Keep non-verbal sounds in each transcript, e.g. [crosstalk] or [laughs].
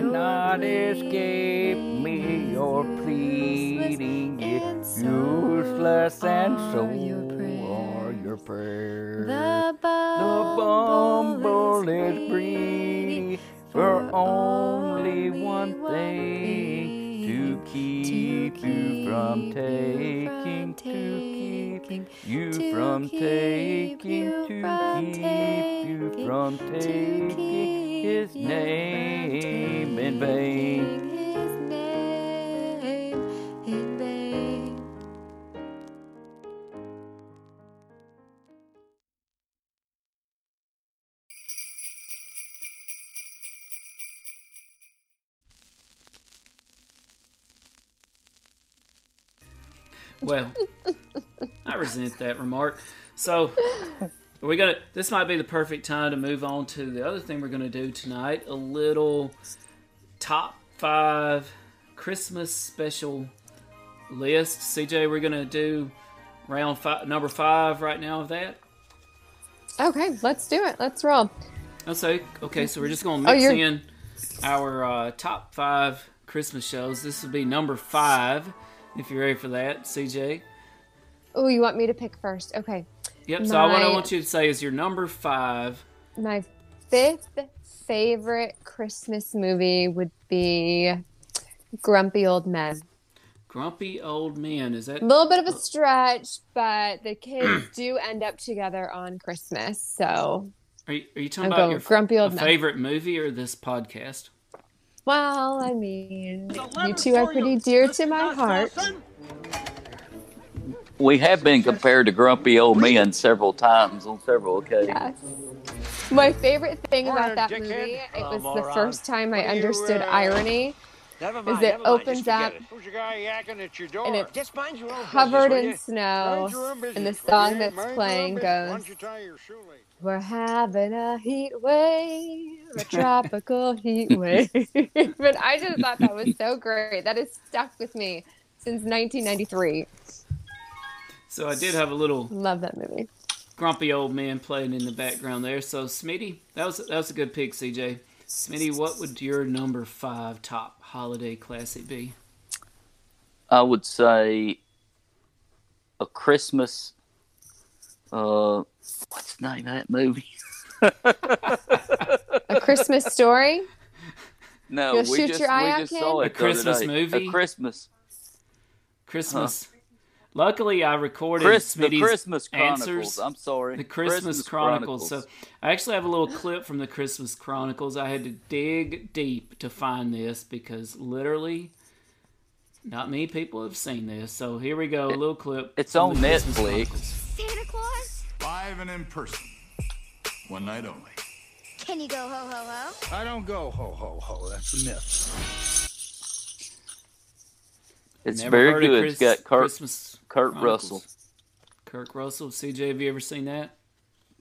Cannot escape me. Your pleading is useless, and so are your prayers. are your prayers. The The bumble is greedy for only one thing to keep you from taking, to keep you from taking, to keep you from taking his name in vain. Well, I resent that remark. So we got to This might be the perfect time to move on to the other thing we're going to do tonight. A little top five Christmas special list. CJ, we're going to do round five, number five right now of that. Okay, let's do it. Let's roll. I'll okay, so we're just going to Oh, mix you're- in our uh, top five Christmas shows. This will be number five, if you're ready for that, CJ. Oh, you want me to pick first? Okay. Yep, so what I want you to say is your number five. My fifth favorite Christmas movie would be Grumpy Old Men. Grumpy Old Men. Is that A little bit of a oh. stretch, but the kids do end up together on Christmas. So, Are you, are you talking I'll about your Grumpy Old a Men. favorite movie or this podcast? well, I mean, you two are pretty dear to my heart. We have been compared to grumpy old men several times on several occasions. Yes. My favorite thing about that movie, it oh, was the first time I understood uh, irony. Never mind, it never mind, opens up it. Who's guy yakking at your door? and it's Just mind your own covered business, in snow, Mind your own business. and the song that's Mind your own playing goes, don't you tie your shoelace? We're having a heat wave, a tropical heat wave. [laughs] but I just thought that was so great. That has stuck with me since 1993. So I did have a little Love that movie. grumpy old man playing in the background there. So Smitty, that was that was a good pick, CJ. Smitty, what would your number five top holiday classic be? I would say a Christmas. Uh, what's the name of that movie? A Christmas Story. No, You'll we shoot just your eye we out, just kid? saw A it. the other Christmas movie? A Christmas. Christmas. Luckily, I recorded Chris, the Smitty's Christmas Chronicles. answers. I'm sorry. The Christmas, Chronicles. So I actually have a little clip from the Christmas Chronicles. I had to dig deep to find this because literally not many people have seen this. So here we go, a little clip. it's from on the Netflix. Santa Claus? Live and in person. One night only. Can you go ho ho ho? I don't go ho ho ho. That's a myth. It's Never very good. Chris- it's got Kurt, Christmas Kurt Chronicles. Russell. Kirk Russell. CJ, have you ever seen that?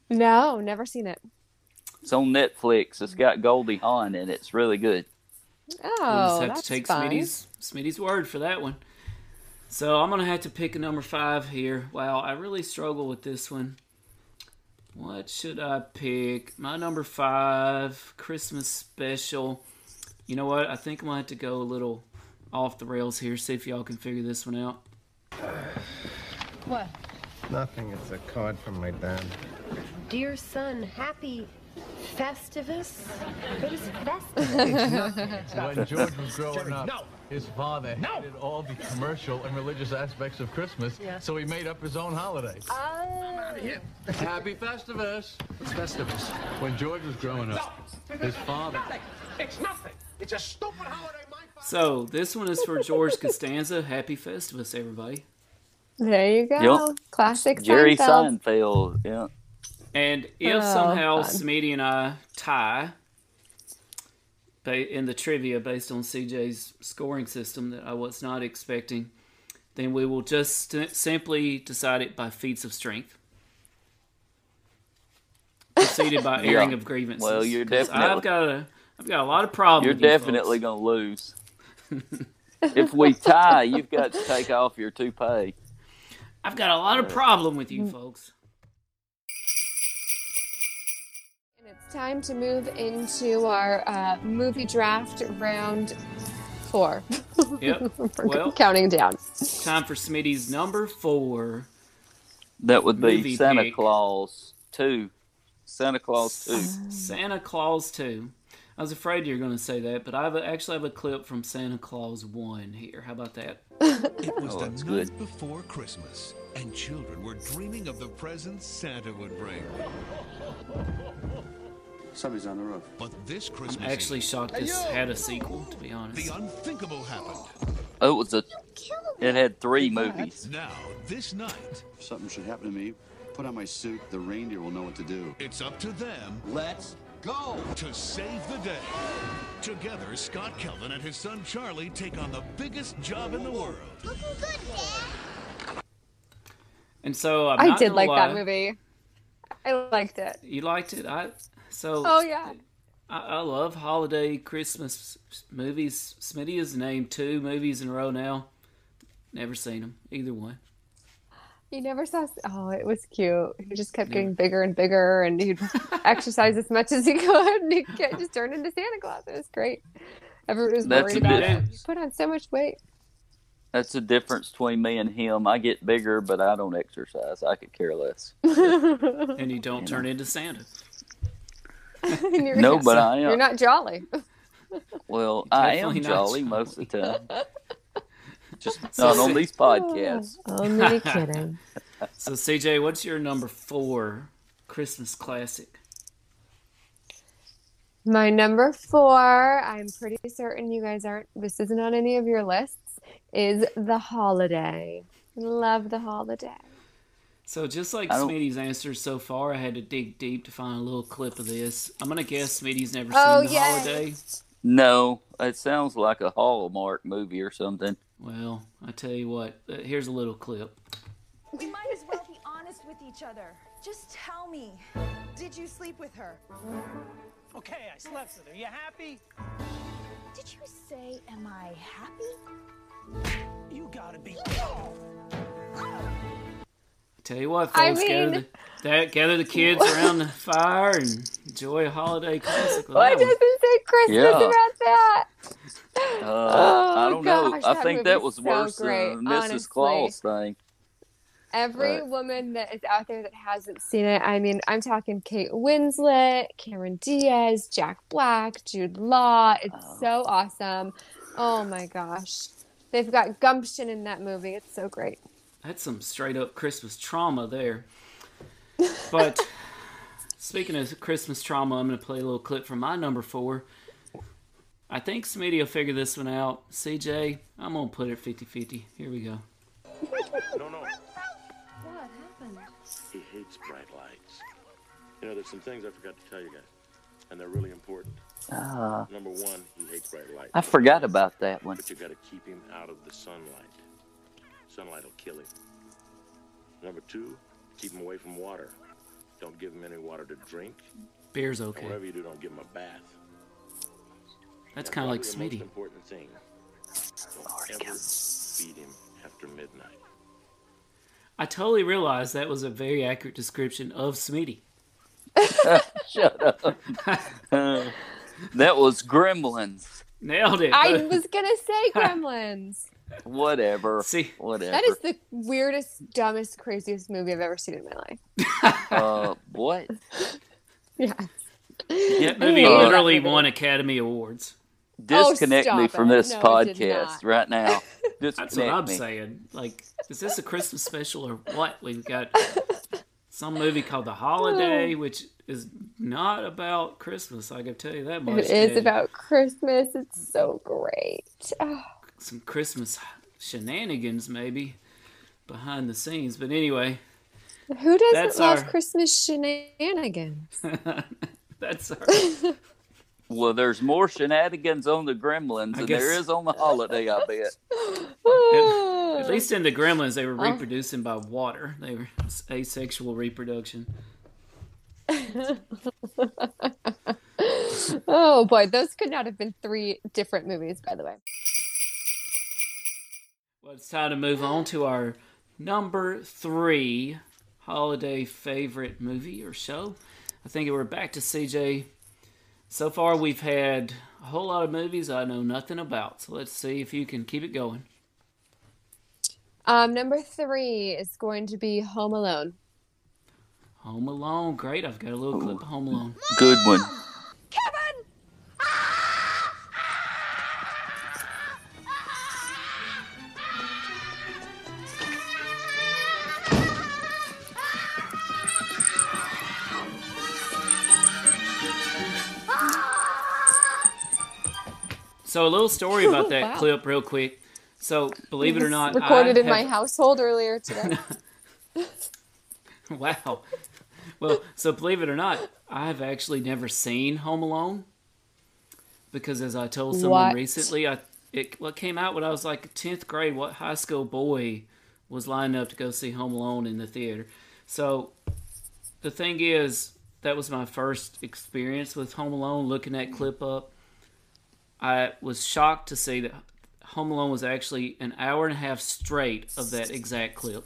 No, never seen it. It's on Netflix. It's got Goldie Hawn in it. It's really good. Oh, we'll just have that's to take fun. Smitty's Smitty's word for that one. So I'm gonna have to pick a number five here. Wow, I really struggle with this one. What should I pick? My number five Christmas special. You know what? I think I'm gonna have to go a little off the rails here. See if y'all can figure this one out. What? Nothing. It's a card from my dad. Dear son, happy Festivus? What is [laughs] Festivus? When [laughs] George was growing up, His father hated all the commercial and religious aspects of Christmas, so he made up his own holiday. Oh. Happy Festivus. What's Festivus? When George was growing up, his father. It's nothing. It's a stupid holiday. So this one is for George Costanza. Happy Festivus, everybody. There you go. Yep. Classic Jerry Seinfeld. Seinfeld. Yeah. And if Oh, somehow fun. Smitty and I tie in the trivia based on CJ's scoring system that I was not expecting, then we will just simply decide it by feats of strength. Preceded by [laughs] Yeah. airing of grievances. Well, you're 'Cause definitely- I've got a, I've got a lot of problems. You're with definitely folks. gonna lose. If we tie, you've got to take off your toupee. I've got a lot of problem with you folks. And it's time to move into our uh, movie draft round four. [laughs] Yep. We're Well- counting down. Time for Smitty's number four. That would be Santa pick. Claus two. Santa Claus two. Santa Claus 2. I was afraid you were going to say that, but I have a, actually have a clip from Santa Claus 1 here. How about that? [laughs] It was Oh, the night good. before Christmas, and children were dreaming of the presents Santa would bring. Somebody's on the roof. But this Christmas I'm actually Eve, shocked this had a sequel, to be honest. the unthinkable happened. Oh, it was a. It had three movies. Now, this night, If something should happen to me, put on my suit. The reindeer will know what to do. it's up to them Let's go. to save the day. Together, Scott Calvin and his son Charlie take on the biggest job in the world. Looking good, Dad. And so I'm I not did like lie. that movie. I liked it. You liked it? I so Oh yeah. I, I love holiday Christmas movies. Smitty has named two movies in a row now. Never seen them, either one. He never saw. Oh, it was cute. He just kept getting bigger and bigger, and he'd [laughs] exercise as much as he could, and he kept just turned into Santa Claus. It was great. Everyone was That's worried about bit- him. He put on so much weight. That's the difference between me and him. I get bigger, but I don't exercise. I could care less. And you don't turn into Santa. [laughs] And you're No, not- but I am. You're not jolly. Well, I am Definitely not jolly most of the time. [laughs] Just [laughs] not on these oh, podcasts. Oh, Only [laughs] kidding. So CJ, what's your number four Christmas classic? My number four, I'm pretty certain you guys aren't, this isn't on any of your lists, is The Holiday. Love The Holiday. So just like I don't- Smitty's answers so far, I had to dig deep to find a little clip of this. I'm gonna guess Smitty's never Oh, seen The yay. Holiday. No, it sounds like a Hallmark movie or something. Well, I tell you what. Uh, here's a little clip. We might as well be honest with each other. Just tell me, did you sleep with her? Okay, I slept with her. Are you happy? Did you say, am I happy? You gotta be. Tell you what, I folks, gather, the, that, gather the kids [laughs] around the fire and enjoy a holiday classic. Why That one. does it say Christmas Yeah. about that? Uh, Oh, I don't know. I that think that was so worse great, than Mrs. honestly. Claus thing. Every Right. woman that is out there that hasn't seen it, I mean, I'm talking Kate Winslet, Cameron Diaz, Jack Black, Jude Law. It's Oh. so awesome. Oh my gosh. They've got gumption in that movie. It's so great. That's some straight up Christmas trauma there. But [laughs] speaking of Christmas trauma, I'm going to play a little clip from my number four. I think Smitty will figure this one out. CJ, I'm going to put it 50 50. Here we go. No, no. What happened? He hates bright lights. You know, there's some things I forgot to tell you guys, and they're really important. Ah, Number one, he hates bright lights. I forgot about that one. But you got to keep him out of the sunlight. Sunlight will kill him. Number two, keep him away from water. Don't give him any water to drink. Beer's And okay. whatever you do, don't give him a bath. That's kind of like probably the Smitty. important thing. Don't ever feed him after midnight. I totally realized that was a very accurate description of Smitty. [laughs] Shut up. [laughs] that was Gremlins. Nailed it. I [laughs] was going to say Gremlins. Whatever. See, Whatever. That is the weirdest, dumbest, craziest movie I've ever seen in my life. uh, what? Yeah. That movie literally won Academy Awards. Oh, disconnect me from it. this No, podcast right now. [laughs] That's what I'm me. saying. Like, is this a Christmas special or what? We've got some movie called The Holiday, [sighs] which is not about Christmas. I can tell you that much. It is and about Christmas. It's so great. Oh, [sighs] some Christmas shenanigans, maybe behind the scenes. But anyway, who doesn't love our- Christmas shenanigans? [laughs] that's our. [laughs] Well, there's more shenanigans on the Gremlins than there is on the holiday. I bet. At, [laughs] at least in the Gremlins, they were reproducing by water. They were asexual reproduction. [laughs] oh boy, those could not have been three different movies, by the way. Well, it's time to move on to our number three holiday favorite movie or show. I think we're back to CJ. So far, we've had a whole lot of movies I know nothing about. So let's see if you can keep it going. Um, number three is going to be Home Alone. Home Alone, great. I've got a little clip of Home Alone. Good one. So a little story about [laughs] that Wow. clip, real quick. So believe it or not, recorded I in my household earlier today. [laughs] Wow. Well, so believe it or not, I've actually never seen Home Alone because, as I told someone What? recently, I it what came out when I was like tenth grade. What high school boy was lined up to go see Home Alone in the theater? So the thing is, that was my first experience with Home Alone. Looking that clip up, I was shocked to see that Home Alone was actually an hour and a half straight of that exact clip.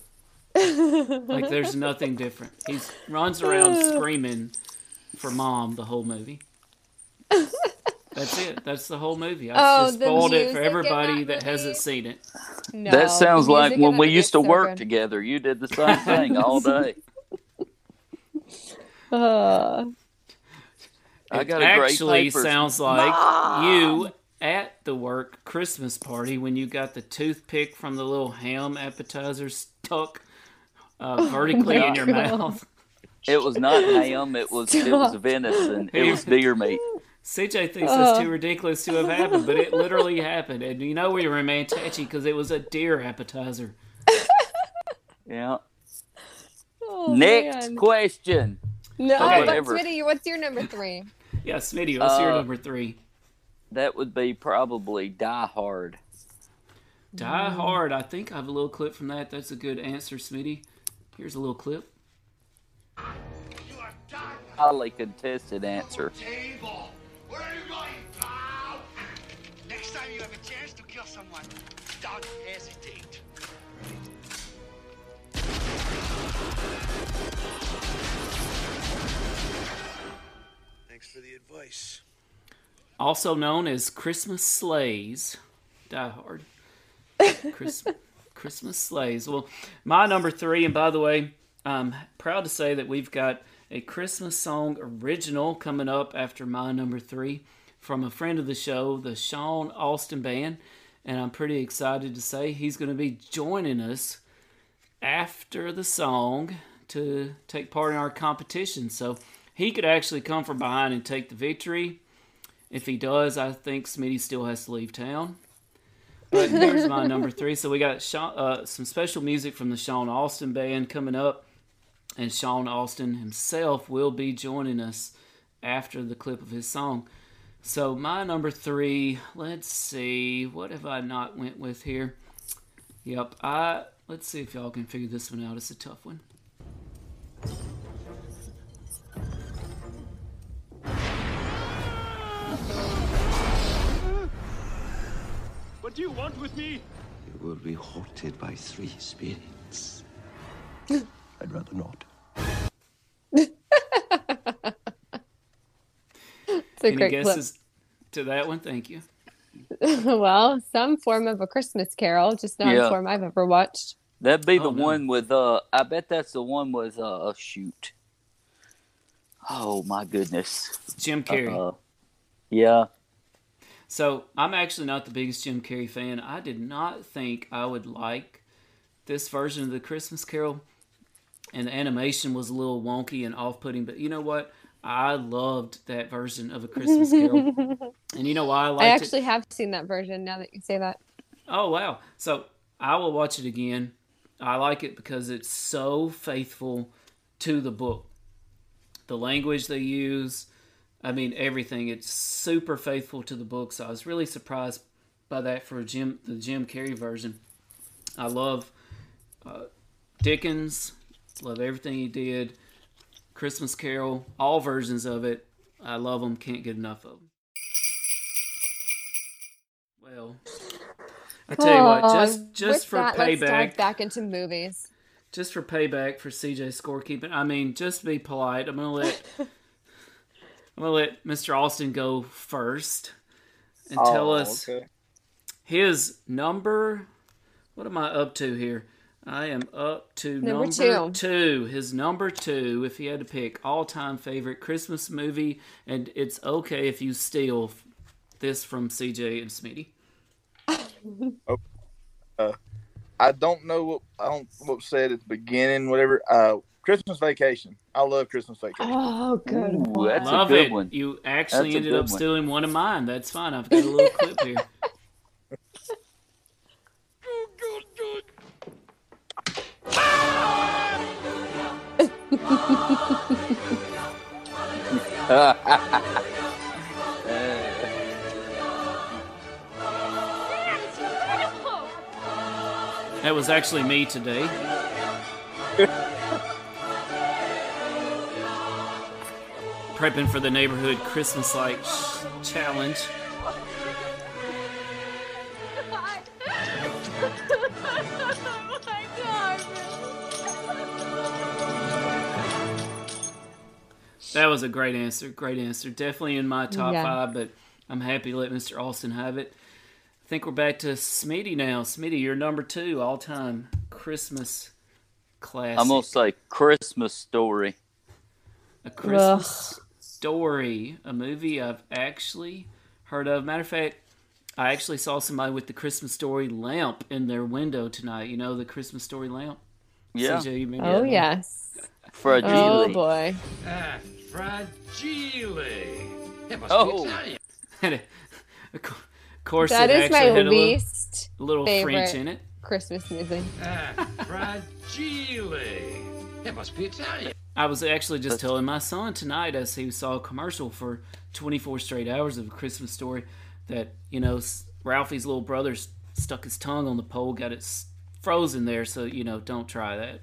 Like there's nothing different. He runs around [laughs] screaming for mom the whole movie. That's it. That's the whole movie. I Oh, just the spoiled it for everybody that that hasn't seen it. No, that sounds like when we used to so work good. together. You did the same thing all [laughs] day. Uh, I It got a great actually paper. sounds like Mom! you at the work Christmas party when you got the toothpick from the little ham appetizer stuck uh, vertically in your God. mouth. It was not [laughs] ham. It was it was venison. It was deer meat. CJ thinks Uh. that's too ridiculous to have happened, but it literally happened. And you know we were Mantachi because it was a deer appetizer. [laughs] Yeah. oh, Next man. question. No, Okay. but Whatever. Smitty, what's your number three? Yeah, Smitty, what's your Uh, number three? That would be probably Die Hard. Die Hard. I think I have a little clip from that. That's a good answer, Smitty. Here's a little clip. Highly contested answer. Table. Where are you going, pal? Next time you have a chance to kill someone, don't hesitate. Thanks for the advice. Also known as Christmas Sleighs. Die Hard. Chris, [laughs] Christmas Sleighs. Well, my number three, and by the way, I'm proud to say that we've got a Christmas song original coming up after my number three from a friend of the show, the Sean Austin Band. And I'm pretty excited to say he's going to be joining us after the song to take part in our competition. So he could actually come from behind and take the victory. If he does, I think Smitty still has to leave town. But here's my number [laughs] three. So we got Sean, uh, some special music from the Sean Austin Band coming up. And Sean Austin himself will be joining us after the clip of his song. So my number three, let's see, what have I not went with here? Yep, I let's see if y'all can figure this one out. It's a tough one. What do you want with me? You will be haunted by three spirits. [gasps] I'd rather not. It's a Any great clip. to that one? Thank you. [laughs] well, some form of a Christmas carol, just not Yeah. a form I've ever watched. That'd be the Oh, no. one with uh I bet that's the one with uh shoot. Oh my goodness. Jim Carrey. Uh, yeah. So I'm actually not the biggest Jim Carrey fan. I did not think I would like this version of the Christmas Carol, and the animation was a little wonky and off-putting. But you know what? I loved that version of a Christmas Carol, [laughs] and you know why I liked it. I it? actually have seen that version now that you say that. Oh wow! So I will watch it again. I like it because it's so faithful to the book. The language they use, I mean everything. It's super faithful to the book. So I was really surprised by that for Jim the Jim Carrey version. I love uh, Dickens. Love everything he did. Christmas Carol, all versions of it. I love them. Can't get enough of them. Well, I tell you what, just just for that, payback, back into movies. just for payback for CJ scorekeeping. I mean, just be polite, I'm gonna let [laughs] I'm gonna let Mr. Austin go first and tell Oh, us okay. his number. What am I up to here? I am up to Number number, two. two. His number two, if he had to pick all-time favorite Christmas movie, and it's okay if you steal this from CJ and Smitty. [laughs] Uh, I don't know what I don't what said at the beginning. Whatever. Uh, Christmas Vacation. I love Christmas Vacation. Oh, good. Ooh, one. that's Love a good it. one. You actually That's ended up one. stealing one of mine. That's fine. I've got a little clip here. Good, good, good. That was actually me today. [laughs] Prepping for the neighborhood Christmas light challenge. That was a great answer. Great answer. Definitely in my top Yeah. five, but I'm happy to let Mr. Austin have it. I think we're back to Smitty now. Smitty, you're number two all time Christmas classic. I'm gonna say Christmas story. A Christmas Story, a movie I've actually heard of. Matter of fact, I actually saw somebody with the Christmas Story lamp in their window tonight. You know the Christmas Story lamp? Yeah. CJ, you Oh, that yes. Fragile. Oh, boy. Ah, fragile. It must Oh. be Italian. [laughs] Of course, That it is my actually had a little, least little French in it. Christmas movie. Ah, fragile. It must be Italian. I was actually just telling my son tonight as he saw a commercial for 24 straight hours of a Christmas story that, you know, Ralphie's little brother stuck his tongue on the pole, got it frozen there, so, you know, don't try that.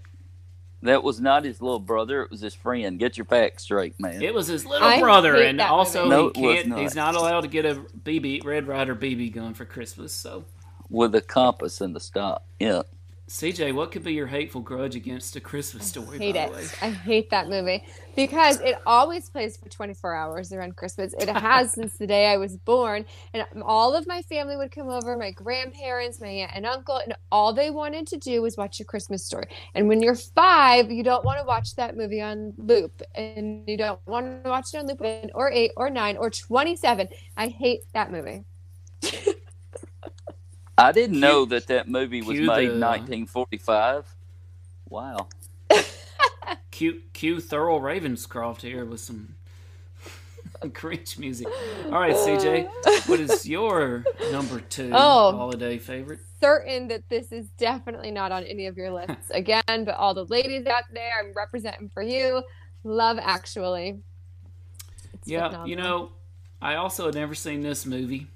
That was not his little brother. It was his friend. Get your facts straight, man. It was his little I brother, and also. No, he can't, not. he's not allowed to get a BB, Red Ryder BB gun for Christmas, so. with a compass in the stop. Yeah. CJ, what could be your hateful grudge against a Christmas story, hate by it. way? I hate that movie because it always plays for 24 hours around Christmas. It has [laughs] since the day I was born, and all of my family would come over, my grandparents, my aunt and uncle, and all they wanted to do was watch a Christmas story. And when you're five, you don't want to watch that movie on loop, and you don't want to watch it on loop, or eight, or nine, or 27. I hate that movie. [laughs] I didn't know that that movie was cue made the- in 1945. Wow. [laughs] Cue, cue Thurl Ravenscroft here with some [laughs] cringe music. All right, CJ, what is your number two [laughs] Oh. holiday favorite? certain that this is definitely not on any of your lists again, but all the ladies out there, I'm representing for you. Love Actually. It's Yeah, you know, I also had never seen this movie,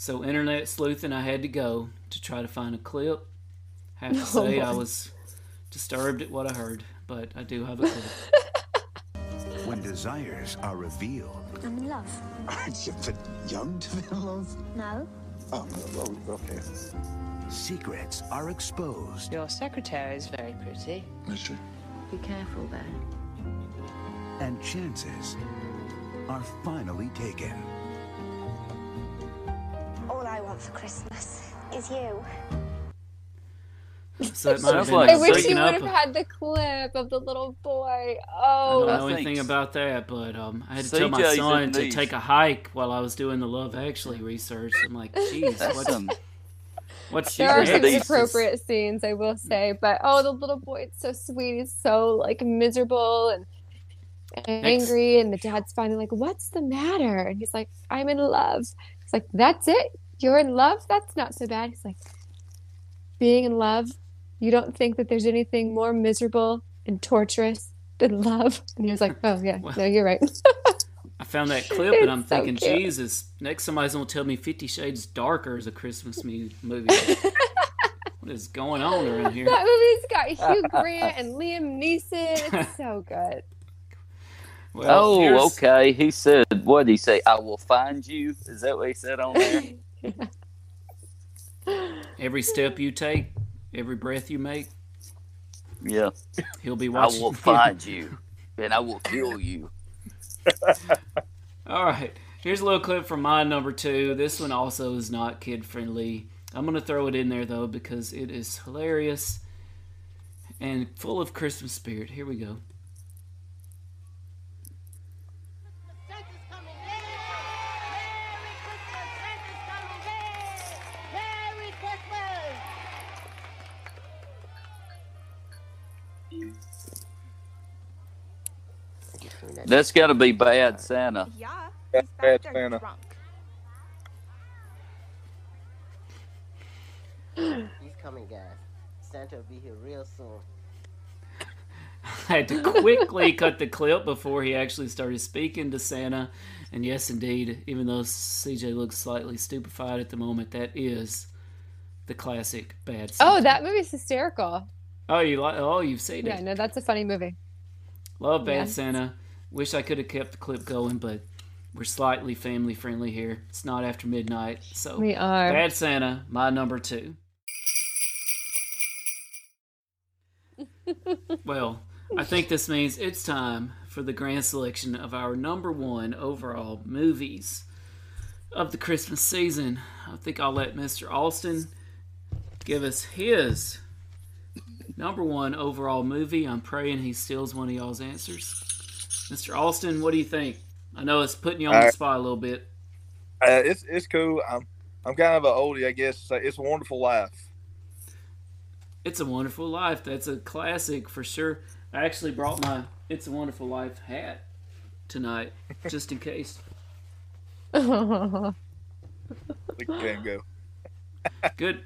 so internet sleuthing, I had to go to try to find a clip. Have to [laughs] Oh, say, I was disturbed at what I heard, but I do have a clip. [laughs] When desires are revealed, I'm in love. [laughs] Aren't you a bit young to be in love? No. Oh, no, oh, okay. secrets are exposed, Your secretary is very pretty. Is she? Be careful there. and chances are finally taken. All I want for Christmas is you. So it might have Sounds been like I wish you would have had the clip of the little boy. Oh, I Oh, don't know I anything about that, but um, I had to tell my son to these. take a hike while I was doing the Love Actually research. I'm like, [laughs] jeez, That's what's, some. what's there are some these- inappropriate scenes, I will say, but oh, the little boy, it's so sweet. He's so like miserable and angry, and the dad's finally like, "What's the matter?" And he's like, "I'm in love." He's like, "That's it? You're in love? That's not so bad." He's like, "Being in love, you don't think that there's anything more miserable and torturous than love?" And he was like, "Oh yeah, no, you're right." I found that [laughs] clip and I'm so thinking, cute. Jesus, next somebody's gonna tell me Fifty Shades Darker is a Christmas movie. [laughs] what is going on around here? that movie's got Hugh [laughs] Grant and Liam Neeson. It's so good. Well, oh, here's- okay. He said, what did he say? I will find you. Is that what he said on there? [laughs] Every step you take, every breath you make, yeah. he'll be watching. I will [laughs] find you, and I will kill you. [laughs] All right, here's a little clip from my number two. This one also is not kid friendly. I'm gonna throw it in there though because it is hilarious and full of Christmas spirit. Here we go. That's got to be bad Santa. Yeah. That's bad Santa. He's coming, guys. Santa will be here real soon. [laughs] I had to quickly cut the clip before he actually started speaking to Santa. And yes, indeed, even though CJ looks slightly stupefied at the moment, that is the classic bad. Santa. Oh, that movie's hysterical. Oh, you like? Oh, you've seen it? Yeah, no, that's a funny movie. Love Bad Yes. Santa. Wish I could have kept the clip going, but we're slightly family friendly here. It's not after midnight, so We are. Bad Santa, my number two. [laughs] well, I think this means it's time for the grand selection of our number one overall movies of the Christmas season. I think I'll let Mr. Austin give us his number one overall movie. I'm praying he steals one of y'all's answers. Mr. Austin, what do you think? I know it's putting you on the Alright. spot a little bit. Uh, it's it's cool. I'm I'm kind of an oldie, I guess. So It's a Wonderful Life. It's a Wonderful Life. That's a classic for sure. I actually brought my It's a Wonderful Life hat tonight, [laughs] just in case. Look at him go. Good,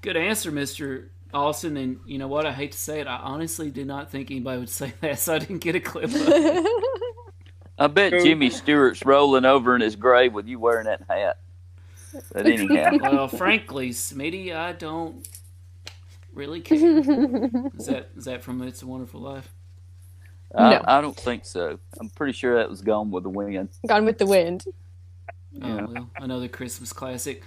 good answer, Mister Austin. And you know what? I hate to say it, I honestly did not think anybody would say [laughs] that, so I didn't get a clip. Of it. [laughs] I bet Jimmy Stewart's rolling over in his grave with you wearing that hat. But anyhow, [laughs] well, frankly, Smitty, I don't really care. Is that is that from It's a Wonderful Life? I, No. I don't think so. I'm pretty sure that was Gone with the Wind. Gone with the Wind. Oh well, another Christmas classic.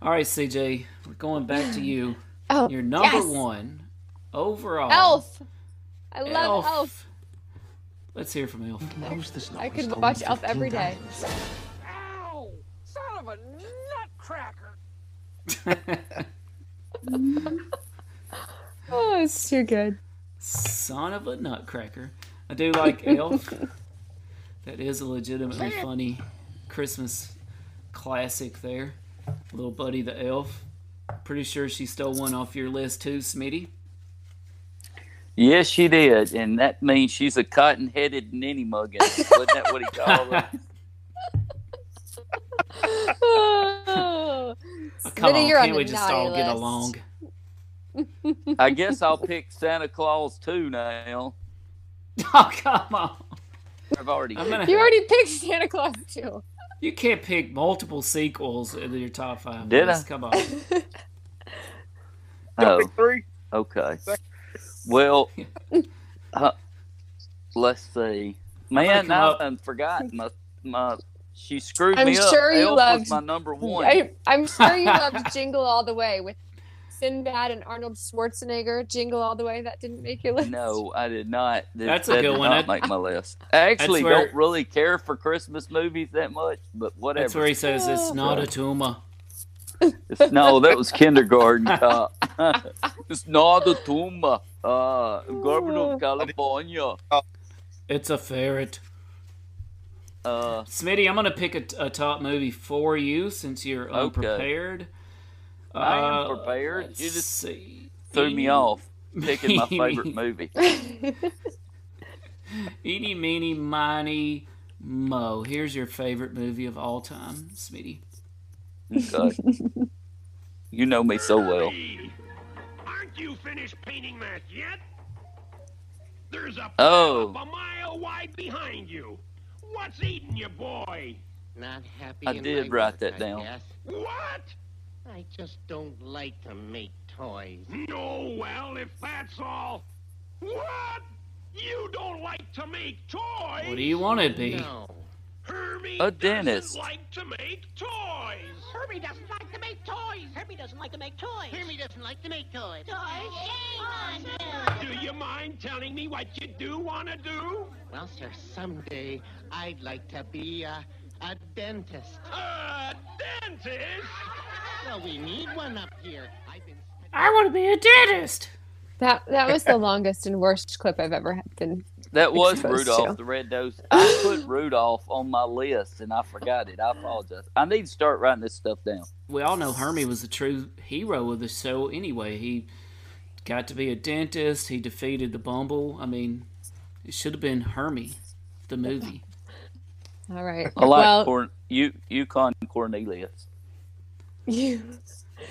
All right, CJ, we're going back to you. Oh, Your number yes. one overall. Elf. I love Elf. Elf. Let's hear from Elf. I could watch Elf every day. Ow! Son of a nutcracker! [laughs] Oh, it's too good. Son of a nutcracker. I do like [laughs] Elf. that is a legitimately funny Christmas classic there. Little Buddy the Elf. Pretty sure she stole one off your list too, Smitty. Yes, she did, and that means she's a cotton-headed ninny muggin. Wasn't that what he called her? [laughs] Oh, come Smitty, on, you're on can't we just naughty all get along? [laughs] I guess I'll pick Santa Claus too now. [laughs] Oh come on! I've already. Gonna- You already picked Santa Claus too. You can't pick multiple sequels in your top five. Did list. I? Come on. [laughs] Oh, Three. okay. Well, [laughs] uh, let's see. Man, I up- done forgot my my. She screwed me. I'm me up. sure you Elf loved- was my number one. I, I'm sure you loved [laughs] Jingle All the Way with Sinbad and Arnold Schwarzenegger. Jingle All the Way. That didn't make your list. No, I did not. That, That's a that good did one. Not That- make my list. [laughs] I actually where- don't really care for Christmas movies that much, but whatever. That's where he says it's not a tumor. It's- no, that was kindergarten cop. [laughs] It's not a tumor. Uh, Governor of California. It's a ferret. Uh, Smitty, I'm gonna pick a, a top movie for you since you're Okay. unprepared. I am Uh, prepared. let's You just see. threw me off picking my favorite meeny- [laughs] movie. [laughs] Eeny, meeny, miny, mo. Here's your favorite movie of all time, Smitty. Okay. you know me so well. Aren't you finished painting that yet? There's a Oh. a mile wide behind you. What's eating you, boy? Not happy. I in did my write work, that I down. guess. What? I just don't like to make toys. No, well, if that's all. What? You don't like to make toys? What do you want to be? No. Hermie A doesn't dentist. like to make toys. Hermie doesn't like to make toys. Hermie doesn't like to make toys. Hermie doesn't like to make toys. Toys? Shame on you. Do you mind telling me what you do want to do? Well, sir, someday I'd like to be a, a dentist. A dentist? Well, we need one up here. I've been I want to be a dentist. That that was the longest and worst clip I've ever been. That was Rudolph to. the Red Nose. I put Rudolph on my list and I forgot it. I apologize. I need to start writing this stuff down. We all know Hermie was the true hero of the show anyway. He got to be a dentist. He defeated the Bumble. I mean, it should have been Hermie, the movie. All right. I like well, Corn- you, Yukon Cornelius. you.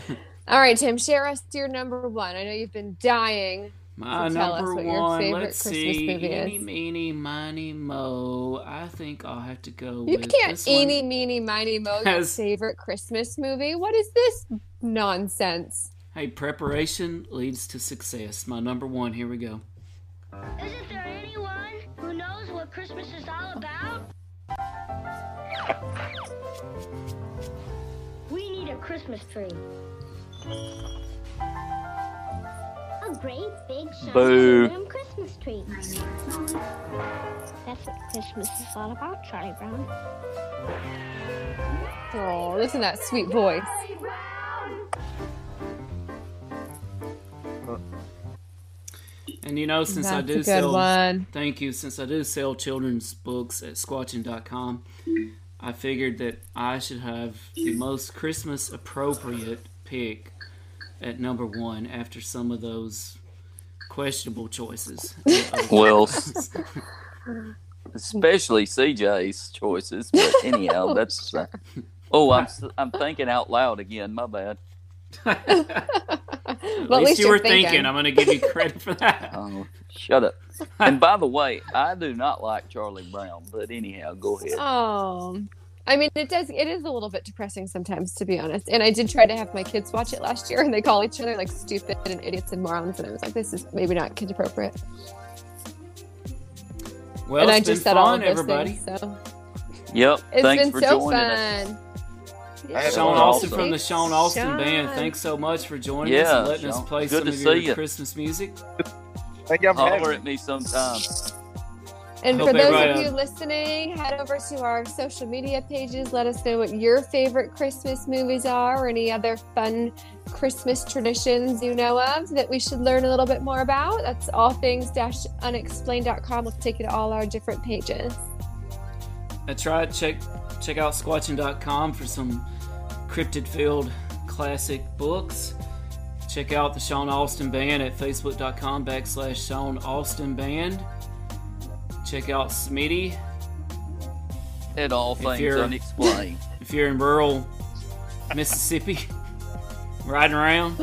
[laughs] All right, Tim. Share us your number one. I know you've been dying My to tell us number what your one, favorite let's Christmas see, movie Eeny, is. Meeny, Miny, Mo. I think I'll have to go You with can't this one. eeny, meeny, miny, mo your Has- favorite Christmas movie. What is this nonsense? Hey, preparation leads to success. My number one. Here we go. Isn't there anyone who knows what Christmas is all about? We need a Christmas tree. A great big shiny Boo. Christmas tree. That's what Christmas is all about, Charlie Brown. Oh, listen to that sweet voice. And you know, since I do sell, one. thank you. Since I do sell children's books at squatching.com, I figured that I should have the most Christmas appropriate pick at number one after some of those questionable choices. Well, [laughs] especially CJ's choices. But anyhow, that's. Uh, oh, I'm s- I'm thinking out loud again. My bad. [laughs] at Well, least at least you you're were thinking. thinking. I'm going to give you credit for that. Oh, shut up. [laughs] And by the way, I do not like Charlie Brown. But anyhow, go ahead. Oh, I mean, it does. It is a little bit depressing sometimes, to be honest. And I did try to have my kids watch it last year, and they call each other like stupid and idiots and morons. And I was like, this is maybe not kid appropriate. Well, and I it's just been said all fun, of those everybody. things. So Yep. it's Thanks been for so joining fun. us. Yeah. Sean Austin from the Sean Austin Band. Thanks so much for joining us and letting us play Good some of your see ya. Christmas music. Thank you for having Holler me. at me sometime. And Hope for those everybody- of you listening, head over to our social media pages. Let us know what your favorite Christmas movies are or any other fun Christmas traditions you know of that we should learn a little bit more about. That's all things unexplained.com. We'll take you to all our different pages. That's right. Check check out squatching.com for some cryptid filled classic books. Check out the Sean Austin Band at facebook.com backslash Sean Austin Band. Check out Smitty At all If things you're- unexplained. [laughs] if you're in rural Mississippi, [laughs] riding around.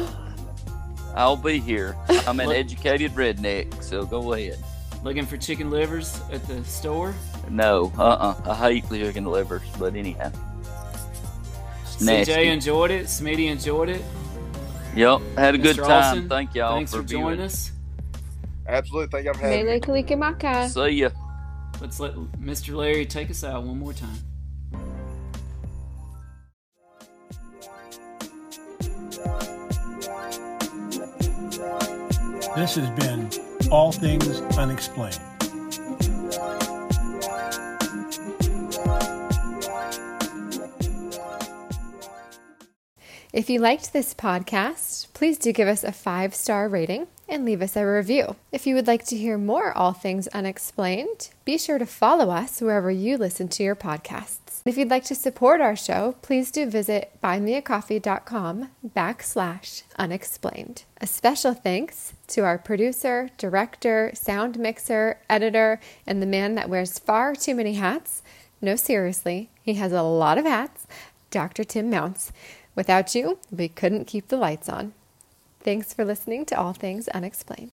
I'll be here. I'm an Look- educated redneck, so go ahead. Looking for chicken livers at the store. No, uh uh I hate chicken livers, but anyhow. Nasty. CJ enjoyed it. Smitty enjoyed it. Yep, had a good time. Austin, Thank y'all Thanks for, viewing. joining us. Absolutely. Thank you for having me. Kalikimaka. See ya. Let's let Mr. Larry take us out one more time. This has been All Things Unexplained. If you liked this podcast, please do give us a five star rating and leave us a review. If you would like to hear more All Things Unexplained, be sure to follow us wherever you listen to your podcasts. If you'd like to support our show, please do visit buymeacoffee.com backslash unexplained. A special thanks to our producer, director, sound mixer, editor, and the man that wears far too many hats. No, seriously, he has a lot of hats, Dr. Tim Mounts. Without you, we couldn't keep the lights on. Thanks for listening to All Things Unexplained.